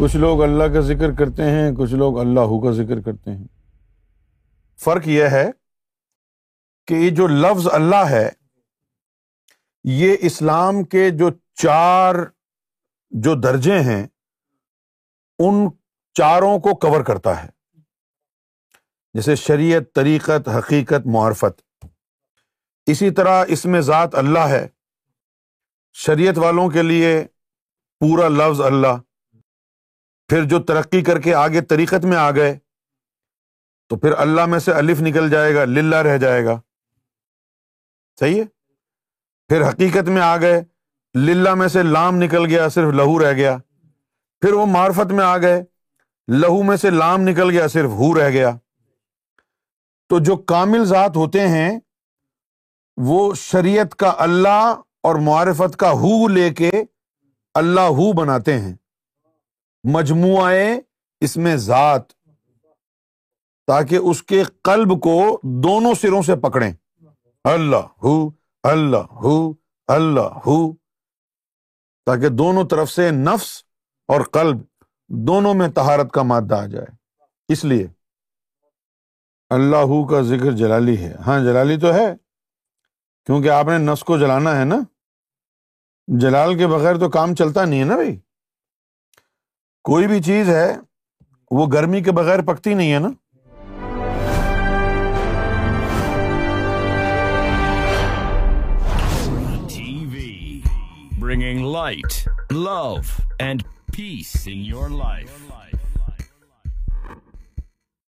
کچھ لوگ اللہ کا ذکر کرتے ہیں، کچھ لوگ اللہ کا ذکر کرتے ہیں۔ فرق یہ ہے کہ یہ جو لفظ اللہ ہے، یہ اسلام کے جو چار جو درجے ہیں، ان چاروں کو کور کرتا ہے۔ جیسے شریعت، طریقت، حقیقت، معرفت۔ اسی طرح اس میں ذات اللہ ہے۔ شریعت والوں کے لیے پورا لفظ اللہ۔ پھر جو ترقی کر کے آگے طریقت میں آ گئے، تو پھر اللہ میں سے الف نکل جائے گا، للہ رہ جائے گا۔ صحیح ہے؟ پھر حقیقت میں آ گئے، للہ میں سے لام نکل گیا، صرف لہو رہ گیا۔ پھر وہ معرفت میں آ گئے، لہو میں سے لام نکل گیا، صرف ہو رہ گیا۔ تو جو کامل ذات ہوتے ہیں، وہ شریعت کا اللہ اور معرفت کا ہو لے کے اللہ ہو بناتے ہیں۔ مجموعہ اس میں ذات، تاکہ اس کے قلب کو دونوں سروں سے پکڑیں۔ اللہ ہو اللہ ہو اللہ ہو، تاکہ دونوں طرف سے نفس اور قلب دونوں میں تہارت کا مادہ آ جائے۔ اس لیے اللہ کا ذکر جلالی ہے۔ ہاں جلالی تو ہے، کیونکہ آپ نے نفس کو جلانا ہے نا۔ جلال کے بغیر تو کام چلتا نہیں ہے نا بھائی۔ کوئی بھی چیز ہے، وہ گرمی کے بغیر پکتی نہیں ہے نا۔ Bringing light love and peace in your life